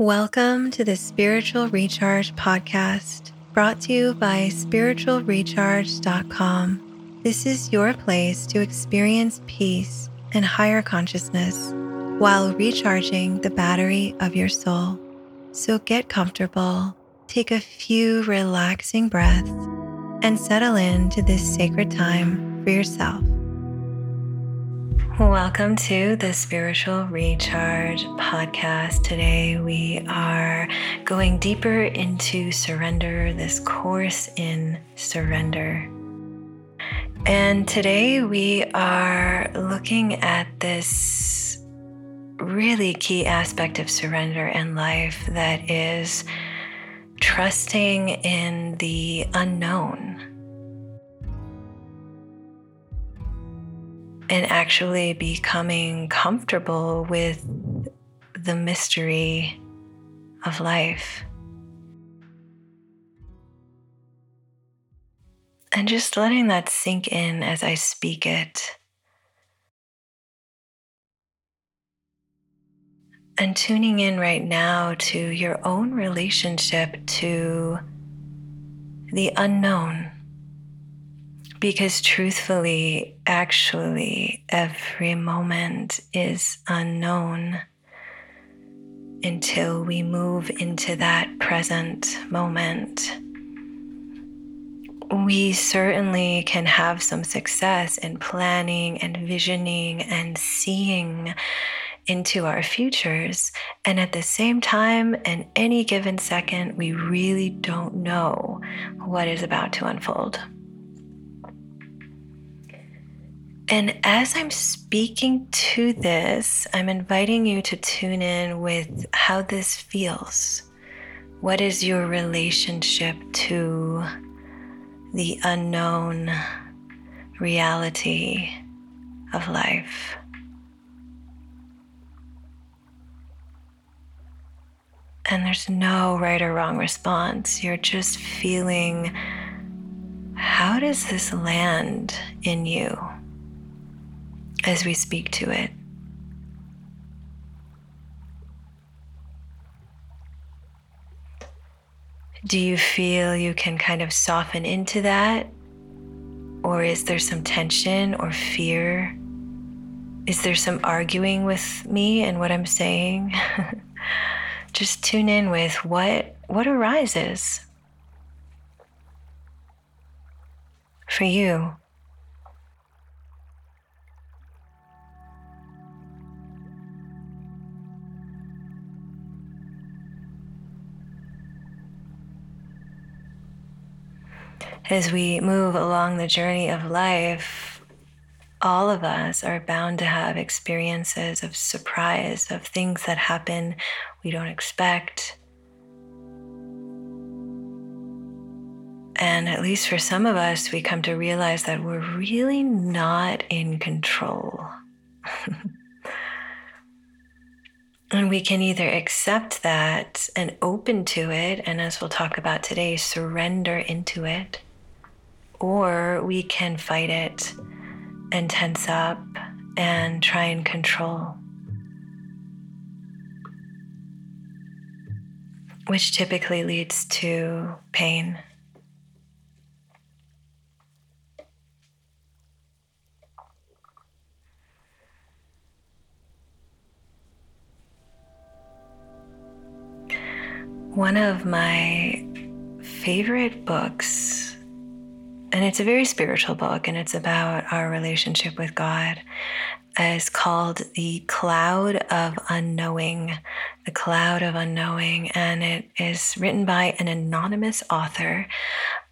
Welcome to the Spiritual Recharge Podcast, brought to you by spiritualrecharge.com. This is your place to experience peace and higher consciousness while recharging the battery of your soul. So get comfortable, take a few relaxing breaths, and settle into this sacred time for yourself. Welcome to the Spiritual Recharge podcast. Today we are going deeper into surrender, this course in surrender. And today we are looking at this really key aspect of surrender in life that is trusting in the unknown and actually becoming comfortable with the mystery of life. And just letting that sink in as I speak it. And tuning in right now to your own relationship to the unknown. Because truthfully, actually, every moment is unknown until we move into that present moment. We certainly can have some success in planning and visioning and seeing into our futures. And at the same time, in any given second, we really don't know what is about to unfold. And as I'm speaking to this, I'm inviting you to tune in with how this feels. What is your relationship to the unknown reality of life? And there's no right or wrong response. You're just feeling how does this land in you? As we speak to it. Do you feel you can kind of soften into that? Or is there some tension or fear? Is there some arguing with me and what I'm saying? Just tune in with what what arises for you. As we move along the journey of life, all of us are bound to have experiences of surprise, of things that happen we don't expect. And at least for some of us, we come to realize that we're really not in control. and we can either accept that and open to it, and as we'll talk about today, surrender into it or we can fight it and tense up and try and control, which typically leads to pain. One of my favorite books and it's a very spiritual book and it's about our relationship with God. It's called The Cloud of Unknowing. The Cloud of Unknowing. And it is written by an anonymous author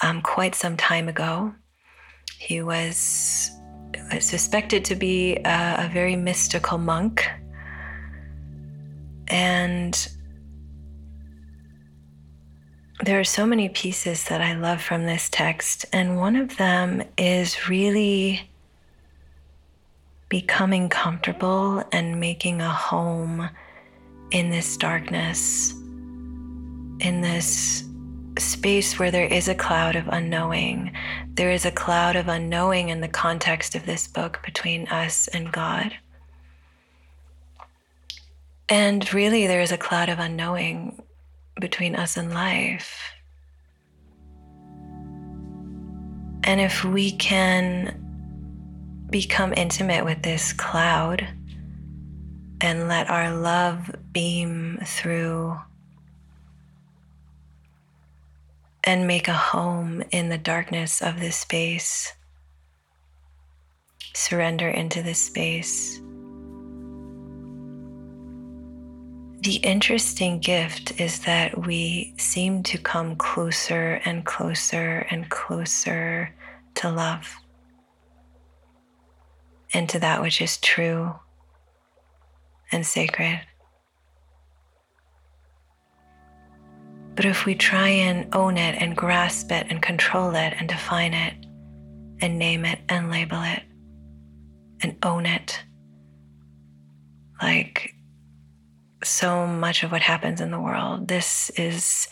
um, quite some time ago. He was suspected to be a, a very mystical monk. And there are so many pieces that I love from this text, and one of them is really becoming comfortable and making a home in this darkness, in this space where there is a cloud of unknowing. There is a cloud of unknowing in the context of this book between us and God. And really, there is a cloud of unknowing between us and life. And if we can become intimate with this cloud and let our love beam through and make a home in the darkness of this space. Surrender into this space. The interesting gift is that we seem to come closer and closer and closer to love and to that which is true and sacred. But if we try and own it and grasp it and control it and define it and name it and label it and own it, like so much of what happens in the world, this is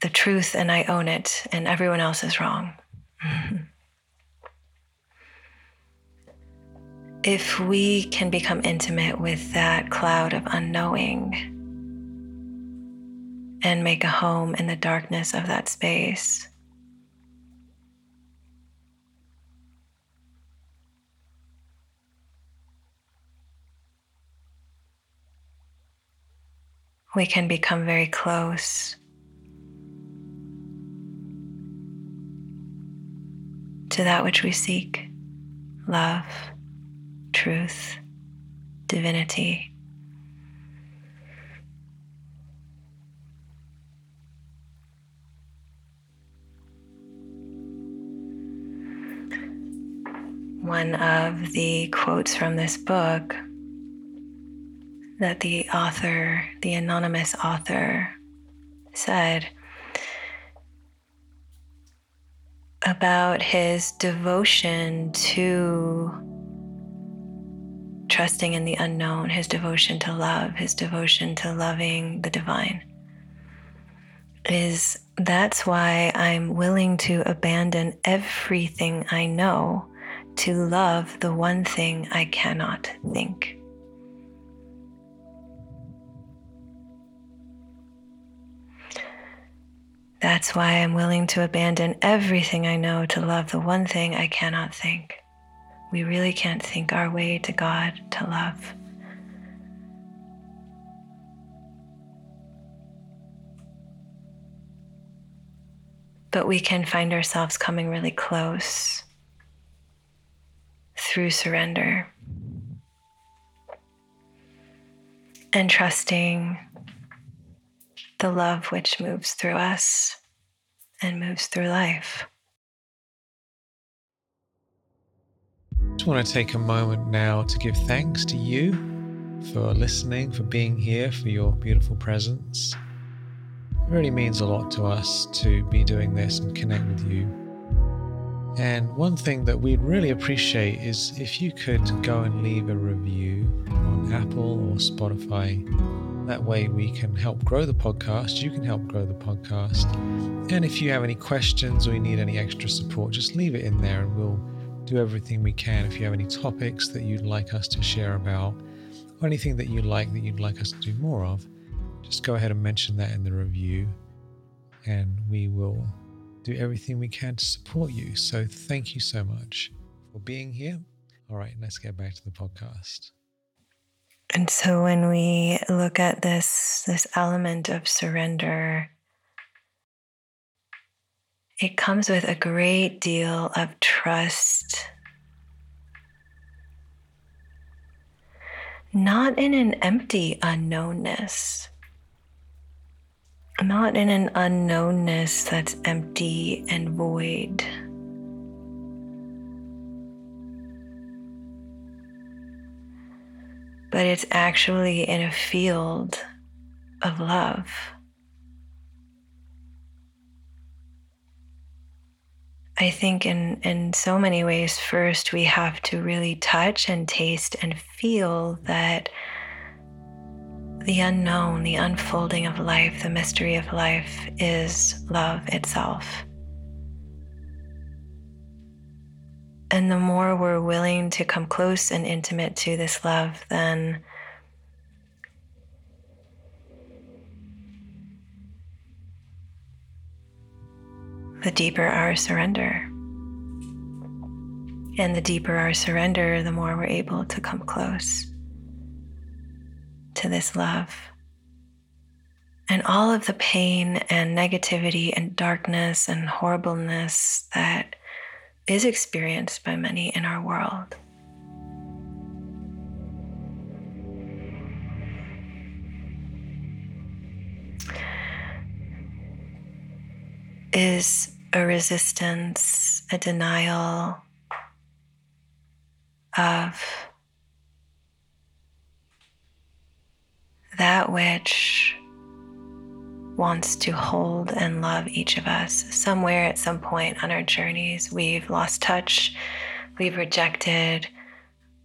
the truth and I own it and everyone else is wrong. if we can become intimate with that cloud of unknowing, and make a home in the darkness of that space. We can become very close to that which we seek love, truth, divinity. one of the quotes from this book that the author, the anonymous author, said about his devotion to trusting in the unknown, his devotion to love, his devotion to loving the divine. Is that's why I'm willing to abandon everything I know to love the one thing I cannot think. That's why I'm willing to abandon everything I know to love the one thing I cannot think. We really can't think our way to God to love. But we can find ourselves coming really close through surrender and trusting the love which moves through us and moves through life. I just want to take a moment now to give thanks to you for listening, for being here, for your beautiful presence. It really means a lot to us to be doing this and connect with you. And one thing that we'd really appreciate is if you could go and leave a review on Apple or Spotify. That way, we can help grow the podcast. You can help grow the podcast. And if you have any questions or you need any extra support, just leave it in there and we'll do everything we can. If you have any topics that you'd like us to share about or anything that you like that you'd like us to do more of, just go ahead and mention that in the review and we will do everything we can to support you. So thank you so much for being here. All right, let's get back to the podcast. And so when we look at this this element of surrender, it comes with a great deal of trust. Not in an empty unknownness, not in an unknownness that's empty and void. But it's actually in a field of love. I think in, in so many ways, first we have to really touch and taste and feel that the unknown, the unfolding of life, the mystery of life is love itself. And the more we're willing to come close and intimate to this love, then the deeper our surrender. And the deeper our surrender, the more we're able to come close to this love. And all of the pain and negativity and darkness and horribleness that is experienced by many in our world. Is a resistance, a denial of that which wants to hold and love each of us. Somewhere at some point on our journeys, we've lost touch, we've rejected,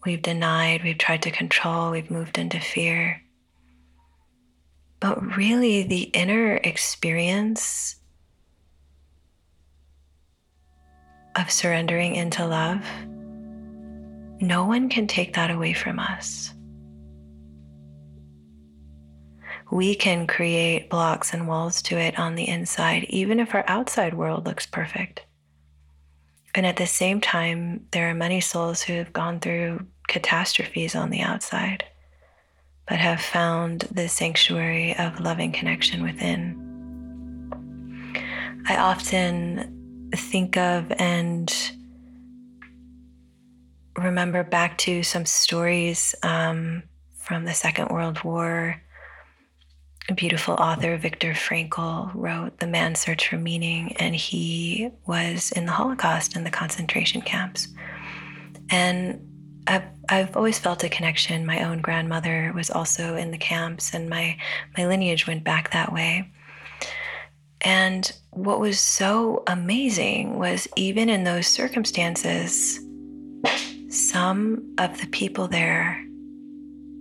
we've denied, we've tried to control, we've moved into fear. But really, the inner experience of surrendering into love, no one can take that away from us. We can create blocks and walls to it on the inside, even if our outside world looks perfect. And at the same time, there are many souls who have gone through catastrophes on the outside, but have found the sanctuary of loving connection within. I often think of and remember back to some stories um, from the Second World War beautiful author, Viktor Frankl, wrote The Man's Search for Meaning, and he was in the Holocaust and the concentration camps. And I've, I've always felt a connection. My own grandmother was also in the camps, and my, my lineage went back that way. And what was so amazing was even in those circumstances, some of the people there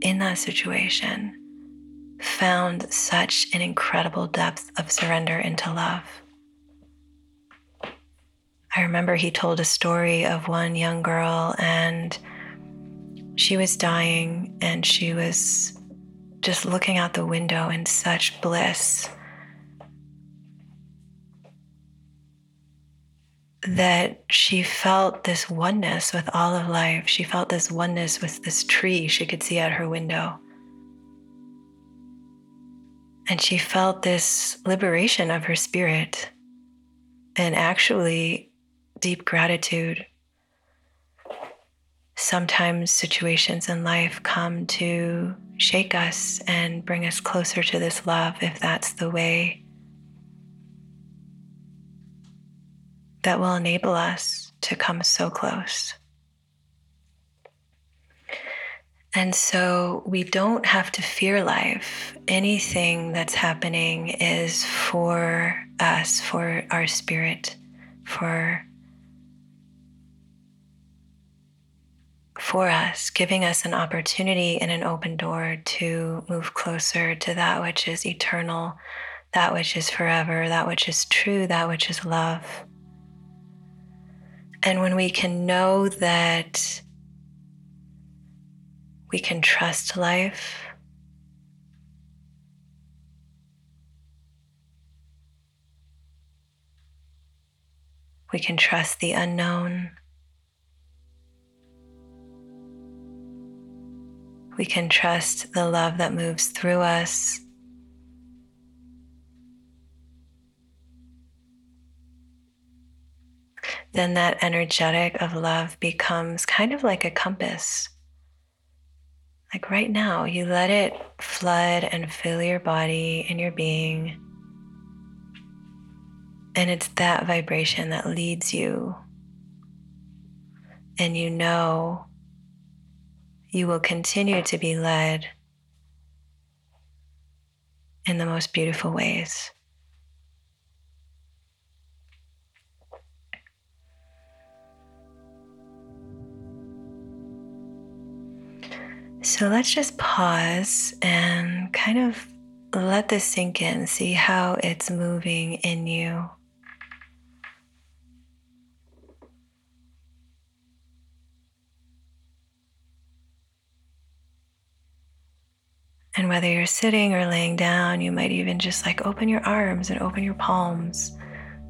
in that situation found such an incredible depth of surrender into love. I remember he told a story of one young girl, and she was dying, and she was just looking out the window in such bliss that she felt this oneness with all of life. She felt this oneness with this tree she could see out her window. And she felt this liberation of her spirit and actually deep gratitude. Sometimes situations in life come to shake us and bring us closer to this love if that's the way that will enable us to come so close. And so we don't have to fear life. Anything that's happening is for us, for our spirit, for for us, giving us an opportunity and an open door to move closer to that which is eternal, that which is forever, that which is true, that which is love. And when we can know that we can trust life. We can trust the unknown. We can trust the love that moves through us. Then that energetic of love becomes kind of like a compass like right now, you let it flood and fill your body and your being. And it's that vibration that leads you. And you know you will continue to be led in the most beautiful ways. So let's just pause and kind of let this sink in, see how it's moving in you. And whether you're sitting or laying down, you might even just like open your arms and open your palms,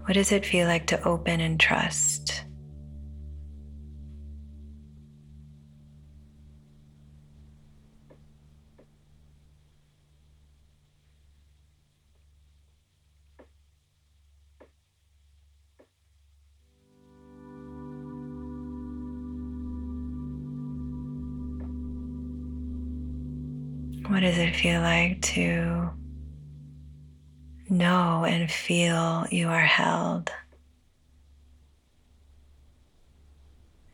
What does it feel like to open and trust? What does it feel like to know and feel you are held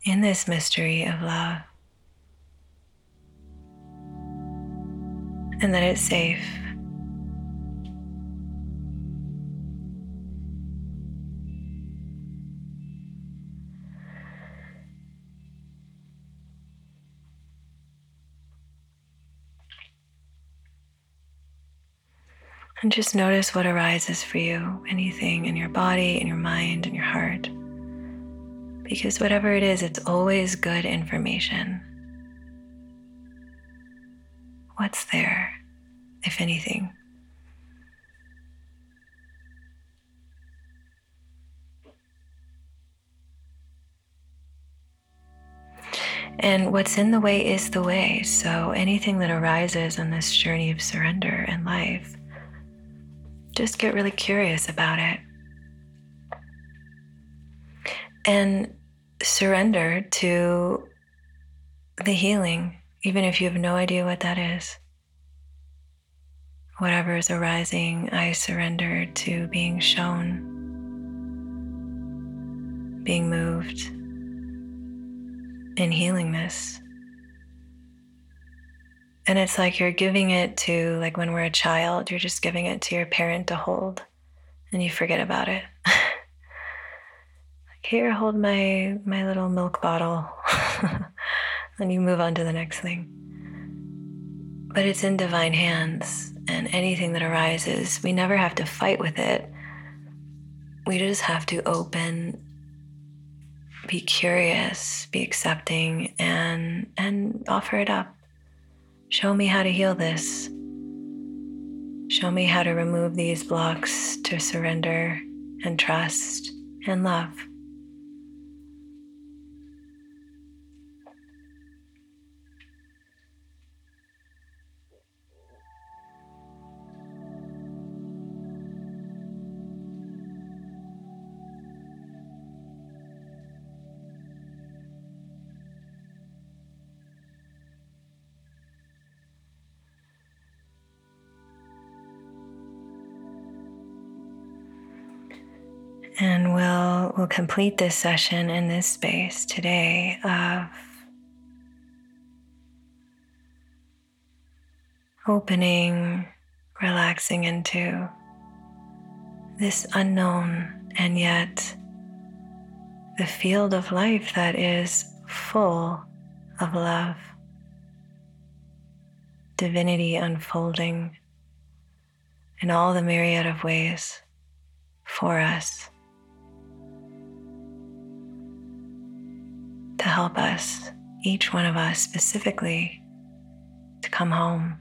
in this mystery of love? And that it's safe. And just notice what arises for you anything in your body, in your mind, in your heart. Because whatever it is, it's always good information. What's there, if anything? And what's in the way is the way. So anything that arises on this journey of surrender and life just get really curious about it. And surrender to the healing, even if you have no idea what that is. Whatever is arising, I surrender to being shown, being moved, in healing this. And it's like you're giving it to, like when we're a child, you're just giving it to your parent to hold and you forget about it. like, here, hold my, my little milk bottle. and you move on to the next thing. But it's in divine hands, and anything that arises, we never have to fight with it. We just have to open be curious, be accepting, and and offer it up. Show me how to heal this. Show me how to remove these blocks to surrender and trust and love. And we'll, we'll complete this session in this space today of opening, relaxing into this unknown and yet the field of life that is full of love, divinity unfolding in all the myriad of ways for us. To help us, each one of us specifically, to come home.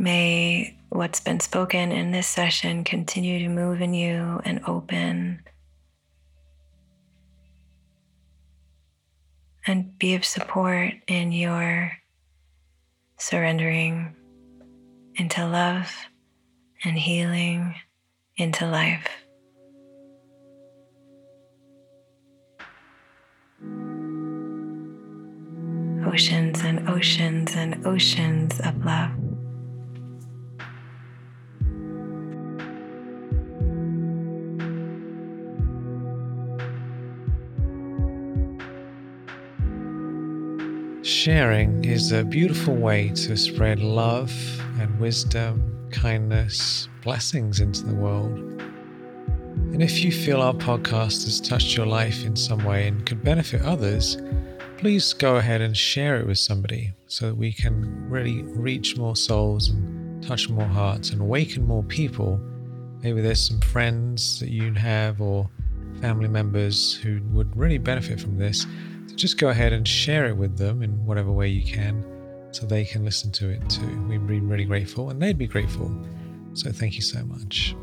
May what's been spoken in this session continue to move in you and open and be of support in your surrendering into love and healing into life. Oceans and oceans and oceans of love. Sharing is a beautiful way to spread love and wisdom, kindness, blessings into the world. And if you feel our podcast has touched your life in some way and could benefit others, please go ahead and share it with somebody so that we can really reach more souls and touch more hearts and awaken more people. Maybe there's some friends that you have or family members who would really benefit from this, just go ahead and share it with them in whatever way you can so they can listen to it too. We'd be really grateful and they'd be grateful. So thank you so much.